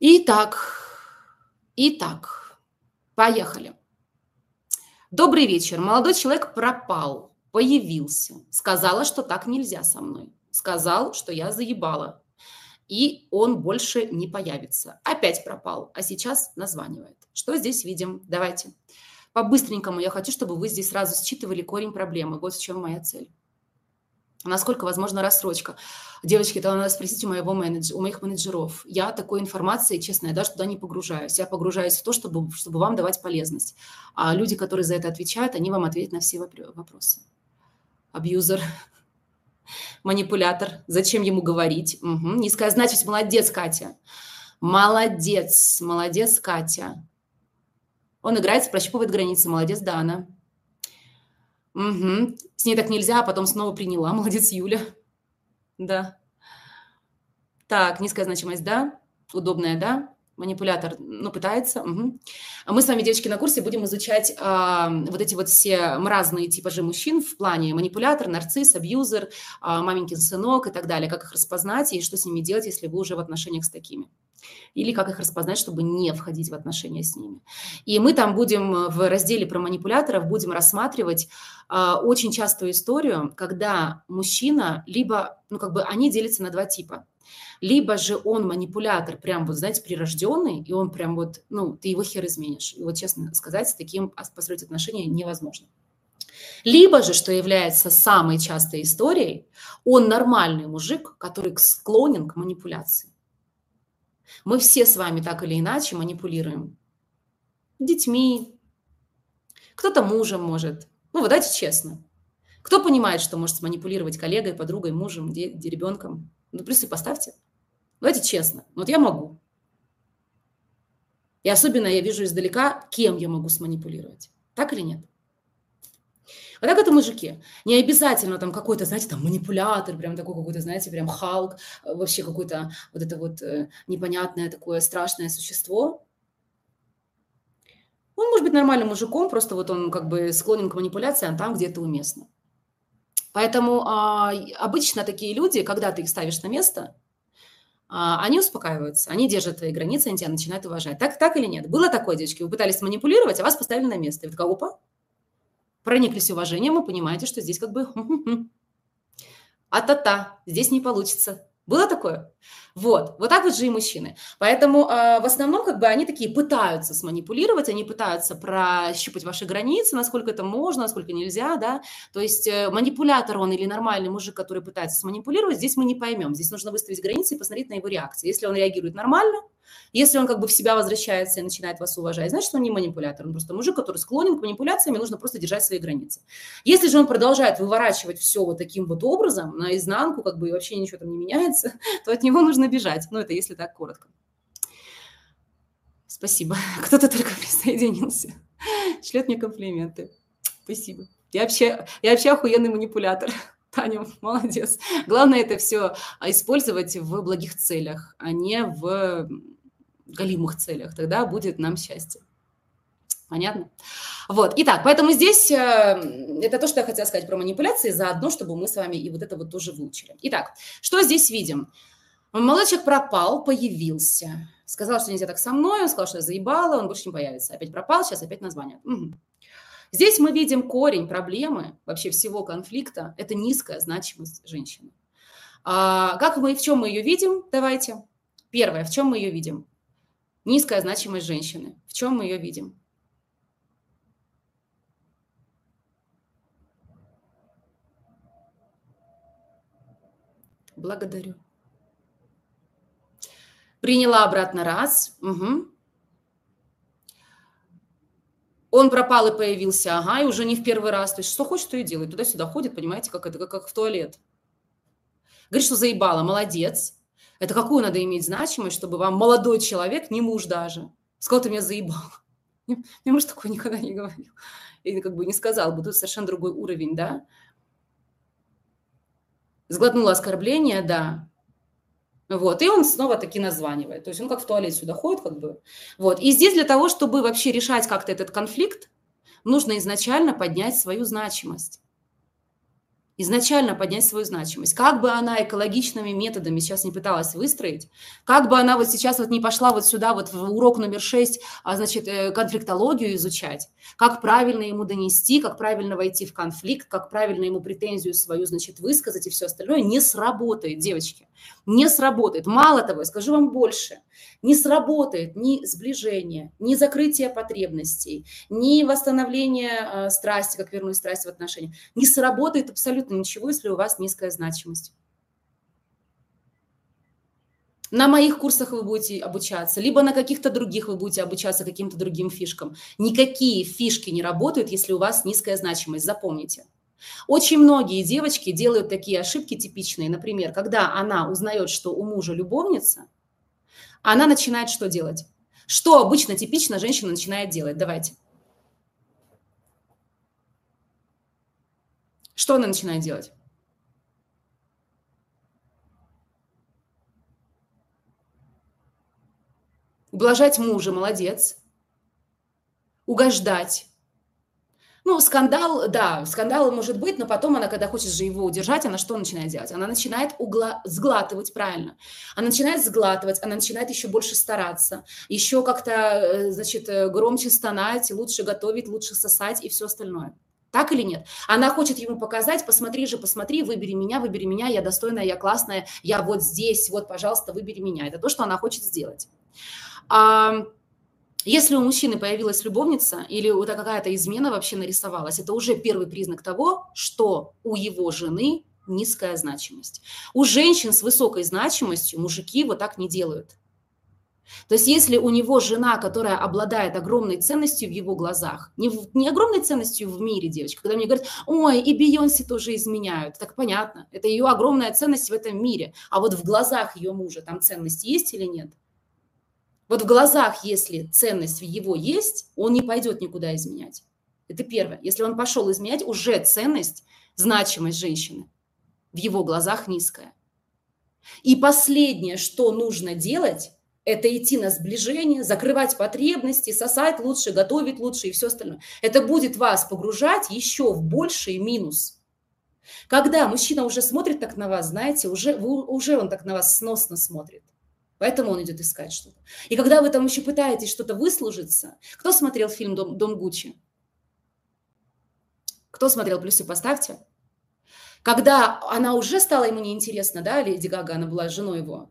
Итак, итак, поехали. Добрый вечер. Молодой человек пропал, появился. Сказала, что так нельзя со мной. Сказал, что я заебала. И он больше не появится. Опять пропал, а сейчас названивает. Что здесь видим? Давайте. По-быстренькому я хочу, чтобы вы здесь сразу считывали корень проблемы. Вот в чем моя цель насколько возможна рассрочка. Девочки, это надо спросить у моего менеджера, у моих менеджеров. Я такой информации, честно, я даже туда не погружаюсь. Я погружаюсь в то, чтобы, чтобы вам давать полезность. А люди, которые за это отвечают, они вам ответят на все вопросы. Абьюзер, манипулятор, зачем ему говорить? Угу. Низкая значимость, молодец, Катя. Молодец, молодец, Катя. Он играет, прощупывает границы. Молодец, Дана. Угу. С ней так нельзя, а потом снова приняла. Молодец, Юля. Да. Так, низкая значимость, да. Удобная, да. Манипулятор, ну, пытается. Угу. А мы с вами, девочки, на курсе будем изучать э, вот эти вот все мразные типажи мужчин в плане манипулятор, нарцисс, абьюзер, э, маменькин сынок и так далее. Как их распознать и что с ними делать, если вы уже в отношениях с такими или как их распознать, чтобы не входить в отношения с ними. И мы там будем э, в разделе про манипуляторов будем рассматривать э, очень частую историю, когда мужчина либо, ну как бы они делятся на два типа. Либо же он манипулятор, прям вот, знаете, прирожденный, и он прям вот, ну, ты его хер изменишь. И вот, честно сказать, с таким построить отношения невозможно. Либо же, что является самой частой историей, он нормальный мужик, который склонен к манипуляции. Мы все с вами так или иначе манипулируем. Детьми, кто-то мужем может. Ну, вот давайте честно. Кто понимает, что может манипулировать коллегой, подругой, мужем, де- де- ребенком? Ну, плюсы поставьте. Давайте честно. Вот я могу. И особенно я вижу издалека, кем я могу сманипулировать. Так или нет? А так это мужики. Не обязательно там какой-то, знаете, там манипулятор, прям такой какой-то, знаете, прям Халк, э, вообще какое-то вот это вот э, непонятное такое страшное существо. Он может быть нормальным мужиком, просто вот он как бы склонен к манипуляциям там, где это уместно. Поэтому а, обычно такие люди, когда ты их ставишь на место, а, они успокаиваются, они держат твои границы, они тебя начинают уважать. Так, так или нет? Было такое, девочки, вы пытались манипулировать, а вас поставили на место. И вы такая, опа, прониклись уважением, вы понимаете, что здесь как бы а-та-та, здесь не получится. Было такое? Вот, вот так вот же и мужчины. Поэтому э, в основном как бы они такие пытаются сманипулировать, они пытаются прощупать ваши границы, насколько это можно, насколько нельзя, да. То есть э, манипулятор он или нормальный мужик, который пытается сманипулировать, здесь мы не поймем. Здесь нужно выставить границы и посмотреть на его реакцию. Если он реагирует нормально, если он как бы в себя возвращается и начинает вас уважать, значит, он не манипулятор, он просто мужик, который склонен к манипуляциям, и нужно просто держать свои границы. Если же он продолжает выворачивать все вот таким вот образом, наизнанку, как бы и вообще ничего там не меняется, то от него нужно бежать. Ну, это если так коротко. Спасибо. Кто-то только присоединился. Шлет мне комплименты. Спасибо. Я вообще, я вообще охуенный манипулятор. Таня, молодец. Главное это все использовать в благих целях, а не в голимых целях. Тогда будет нам счастье. Понятно? Вот. Итак, поэтому здесь э, это то, что я хотела сказать про манипуляции, заодно, чтобы мы с вами и вот это вот тоже выучили. Итак, что здесь видим? Молодой пропал, появился. Сказал, что нельзя так со мной, он сказал, что я заебала, он больше не появится. Опять пропал, сейчас опять название. Угу. Здесь мы видим корень проблемы вообще всего конфликта. Это низкая значимость женщины. А, как мы, в чем мы ее видим? Давайте. Первое, в чем мы ее видим? Низкая значимость женщины. В чем мы ее видим? Благодарю. Приняла обратно раз. Угу. Он пропал и появился, ага, и уже не в первый раз. То есть что хочет, то и делает. Туда-сюда ходит, понимаете, как это, как, как в туалет. Говорит, что заебала, молодец. Это какую надо иметь значимость, чтобы вам молодой человек, не муж даже, сказал, ты меня заебал. Мне муж такой никогда не говорил. И как бы не сказал бы, тут совершенно другой уровень, да. Сглотнула оскорбление, да. Вот, и он снова таки названивает. То есть он как в туалет сюда ходит, как бы. Вот. И здесь для того, чтобы вообще решать как-то этот конфликт, нужно изначально поднять свою значимость. Изначально поднять свою значимость. Как бы она экологичными методами сейчас не пыталась выстроить, как бы она вот сейчас вот не пошла вот сюда вот в урок номер 6, а значит, э, конфликтологию изучать, как правильно ему донести, как правильно войти в конфликт, как правильно ему претензию свою, значит, высказать и все остальное, не сработает, девочки. Не сработает. Мало того, я скажу вам больше – не сработает ни сближение, ни закрытие потребностей, ни восстановление э, страсти, как вернуть страсть в отношениях. Не сработает абсолютно ничего, если у вас низкая значимость. На моих курсах вы будете обучаться, либо на каких-то других вы будете обучаться каким-то другим фишкам. Никакие фишки не работают, если у вас низкая значимость, запомните. Очень многие девочки делают такие ошибки типичные. Например, когда она узнает, что у мужа любовница – она начинает что делать? Что обычно типично женщина начинает делать? Давайте. Что она начинает делать? Ублажать мужа, молодец. Угождать, ну, скандал, да, скандал может быть, но потом она, когда хочет же его удержать, она что начинает делать? Она начинает угла... сглатывать, правильно. Она начинает сглатывать, она начинает еще больше стараться, еще как-то, э, значит, э, громче стонать, лучше готовить, лучше сосать и все остальное. Так или нет? Она хочет ему показать, посмотри же, посмотри, выбери меня, выбери меня, я достойная, я классная, я вот здесь, вот, пожалуйста, выбери меня. Это то, что она хочет сделать. А, если у мужчины появилась любовница или вот какая-то измена вообще нарисовалась, это уже первый признак того, что у его жены низкая значимость. У женщин с высокой значимостью мужики вот так не делают. То есть если у него жена, которая обладает огромной ценностью в его глазах, не, в, не огромной ценностью в мире, девочка, когда мне говорят, ой, и Бейонсе тоже изменяют, так понятно, это ее огромная ценность в этом мире, а вот в глазах ее мужа там ценность есть или нет – вот в глазах, если ценность в его есть, он не пойдет никуда изменять. Это первое. Если он пошел изменять, уже ценность, значимость женщины в его глазах низкая. И последнее, что нужно делать, это идти на сближение, закрывать потребности, сосать лучше, готовить лучше и все остальное. Это будет вас погружать еще в больший минус. Когда мужчина уже смотрит так на вас, знаете, уже, уже он так на вас сносно смотрит. Поэтому он идет искать что-то. И когда вы там еще пытаетесь что-то выслужиться, кто смотрел фильм «Дом, Дом Гуччи»? Кто смотрел, плюсы поставьте. Когда она уже стала ему неинтересна, да, Леди Гага, она была женой его,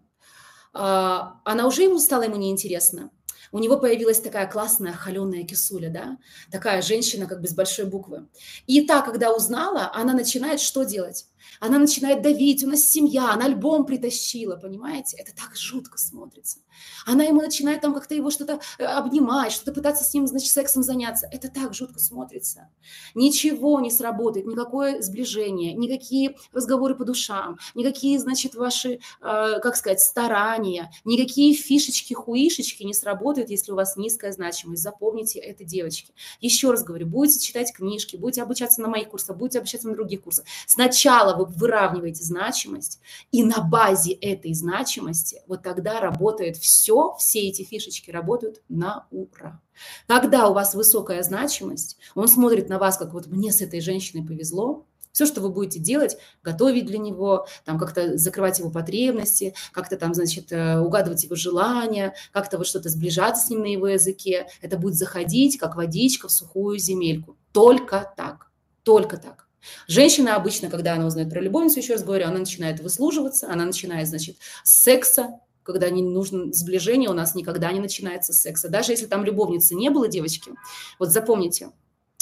она уже ему стала ему неинтересна. У него появилась такая классная холеная кисуля, да, такая женщина как бы с большой буквы. И та, когда узнала, она начинает что делать? Она начинает давить, у нас семья, она альбом притащила, понимаете? Это так жутко смотрится. Она ему начинает там как-то его что-то э, обнимать, что-то пытаться с ним, значит, сексом заняться. Это так жутко смотрится. Ничего не сработает, никакое сближение, никакие разговоры по душам, никакие, значит, ваши, э, как сказать, старания, никакие фишечки-хуишечки не сработают, если у вас низкая значимость. Запомните это, девочки. Еще раз говорю, будете читать книжки, будете обучаться на моих курсах, будете обучаться на других курсах. Сначала вы выравниваете значимость, и на базе этой значимости вот тогда работает все, все эти фишечки работают на ура. Когда у вас высокая значимость, он смотрит на вас, как вот мне с этой женщиной повезло, все, что вы будете делать, готовить для него, там как-то закрывать его потребности, как-то там, значит, э, угадывать его желания, как-то вот что-то сближаться с ним на его языке, это будет заходить, как водичка в сухую земельку. Только так, только так. Женщина обычно, когда она узнает про любовницу, еще раз говорю, она начинает выслуживаться, она начинает, значит, с секса, когда не нужно сближение, у нас никогда не начинается с секса. Даже если там любовницы не было, девочки, вот запомните,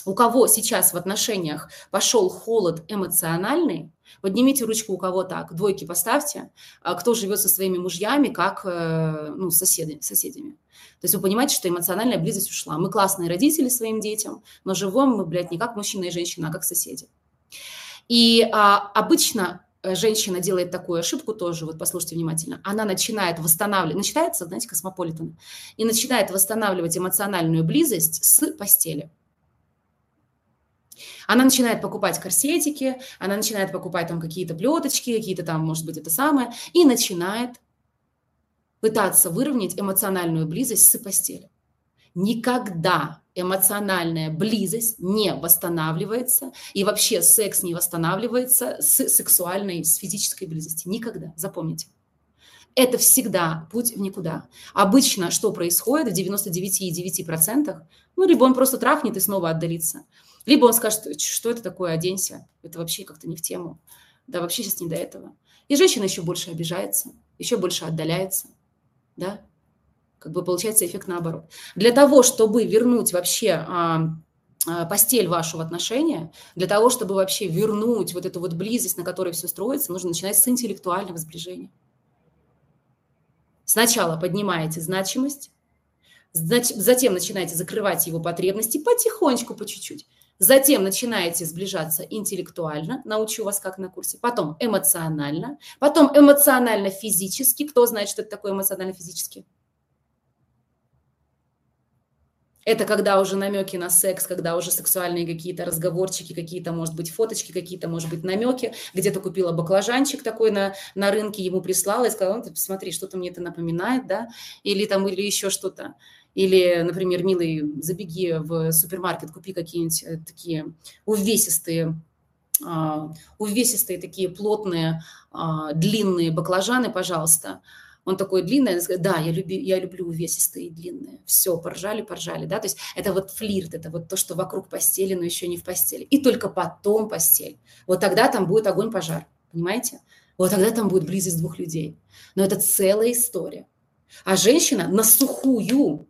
у кого сейчас в отношениях пошел холод эмоциональный, поднимите ручку, у кого так, двойки поставьте, а кто живет со своими мужьями, как э, ну, соседи, соседями. То есть вы понимаете, что эмоциональная близость ушла. Мы классные родители своим детям, но живем мы, блядь, не как мужчина и женщина, а как соседи. И а, обычно э, женщина делает такую ошибку тоже, вот послушайте внимательно, она начинает восстанавливать, начинается, знаете, космополитен, и начинает восстанавливать эмоциональную близость с постели. Она начинает покупать корсетики, она начинает покупать там какие-то плеточки, какие-то там, может быть, это самое, и начинает пытаться выровнять эмоциональную близость с постели. Никогда эмоциональная близость не восстанавливается, и вообще секс не восстанавливается с сексуальной, с физической близости. Никогда, запомните. Это всегда путь в никуда. Обычно что происходит в 99,9%? Ну, либо он просто трахнет и снова отдалится, либо он скажет, что это такое, оденься, это вообще как-то не в тему. Да, вообще сейчас не до этого. И женщина еще больше обижается, еще больше отдаляется, да, как бы получается эффект наоборот. Для того, чтобы вернуть вообще а, а, постель вашу в отношения, для того, чтобы вообще вернуть вот эту вот близость, на которой все строится, нужно начинать с интеллектуального сближения. Сначала поднимаете значимость, затем начинаете закрывать его потребности потихонечку, по чуть-чуть. Затем начинаете сближаться интеллектуально, научу вас как на курсе, потом эмоционально, потом эмоционально-физически. Кто знает, что это такое эмоционально-физически? Это когда уже намеки на секс, когда уже сексуальные какие-то разговорчики, какие-то, может быть, фоточки, какие-то, может быть, намеки. Где-то купила баклажанчик такой на, на рынке, ему прислала и сказала, ну, ты посмотри, что-то мне это напоминает, да, или там, или еще что-то. Или, например, милый, забеги в супермаркет, купи какие-нибудь э, такие увесистые Uh, увесистые такие плотные, uh, длинные баклажаны, пожалуйста. Он такой длинный, да, я, люби, я люблю увесистые и длинные. Все, поржали, поржали, да, то есть это вот флирт, это вот то, что вокруг постели, но еще не в постели. И только потом постель. Вот тогда там будет огонь-пожар, понимаете? Вот тогда там будет близость двух людей. Но это целая история. А женщина на сухую,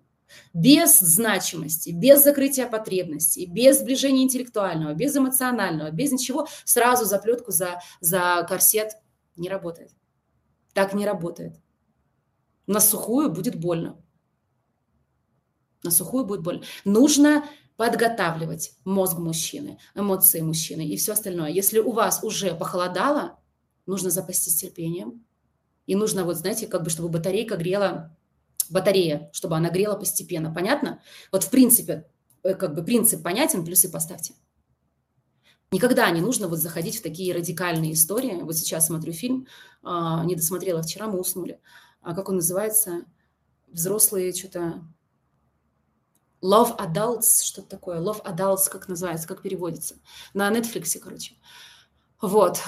без значимости, без закрытия потребностей, без сближения интеллектуального, без эмоционального, без ничего, сразу за плетку, за, за корсет не работает. Так не работает. На сухую будет больно. На сухую будет больно. Нужно подготавливать мозг мужчины, эмоции мужчины и все остальное. Если у вас уже похолодало, нужно запастись терпением. И нужно, вот знаете, как бы, чтобы батарейка грела, батарея, чтобы она грела постепенно. Понятно? Вот в принципе, э, как бы принцип понятен, плюсы поставьте. Никогда не нужно вот заходить в такие радикальные истории. Вот сейчас смотрю фильм, а, не досмотрела вчера, мы уснули а как он называется, взрослые что-то... Love Adults, что-то такое. Love Adults, как называется, как переводится. На Netflix, короче. Вот.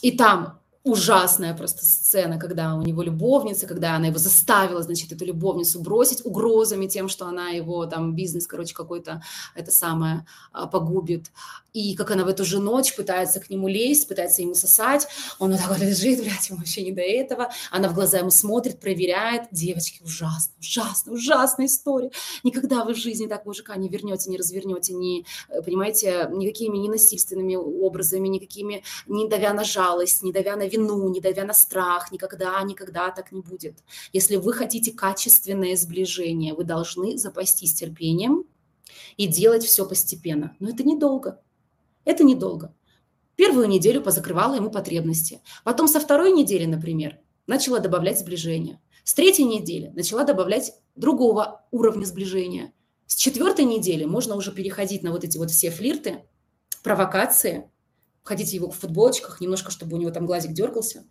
И там ужасная просто сцена, когда у него любовница, когда она его заставила, значит, эту любовницу бросить угрозами тем, что она его там бизнес, короче, какой-то это самое а, погубит. И как она в эту же ночь пытается к нему лезть, пытается ему сосать, он вот так вот лежит, блядь, ему вообще не до этого. Она в глаза ему смотрит, проверяет. Девочки, ужасно, ужасно, ужасная история. Никогда вы в жизни так мужика не вернете, не развернете, не, э, понимаете, никакими ненасильственными образами, никакими, не давя на жалость, не давя на вину, не давя на страх, никогда, никогда так не будет. Если вы хотите качественное сближение, вы должны запастись терпением и делать все постепенно. Но это недолго. Это недолго. Первую неделю позакрывала ему потребности. Потом со второй недели, например, начала добавлять сближение. С третьей недели начала добавлять другого уровня сближения. С четвертой недели можно уже переходить на вот эти вот все флирты, провокации, ходить его в футболочках, немножко, чтобы у него там глазик дергался,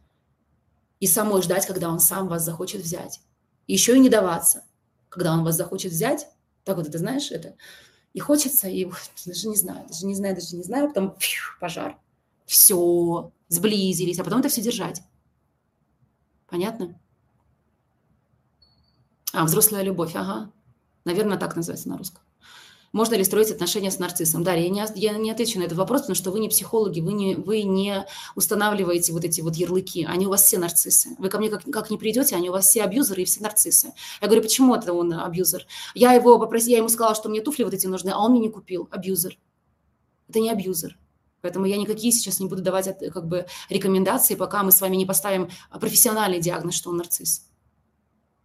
и самой ждать, когда он сам вас захочет взять. И еще и не даваться, когда он вас захочет взять. Так вот, это знаешь, это и хочется, и даже не знаю, даже не знаю, даже не знаю, потом фью, пожар. Все, сблизились, а потом это все держать. Понятно? А, взрослая любовь, ага. Наверное, так называется на русском. Можно ли строить отношения с нарциссом? Дарья, я не, я не отвечу на этот вопрос, потому что вы не психологи, вы не, вы не устанавливаете вот эти вот ярлыки. Они у вас все нарциссы. Вы ко мне как, как не придете, они у вас все абьюзеры и все нарциссы. Я говорю, почему это он абьюзер? Я его попросила, я ему сказала, что мне туфли вот эти нужны, а он мне не купил. Абьюзер. Это не абьюзер. Поэтому я никакие сейчас не буду давать как бы рекомендации, пока мы с вами не поставим профессиональный диагноз, что он нарцисс.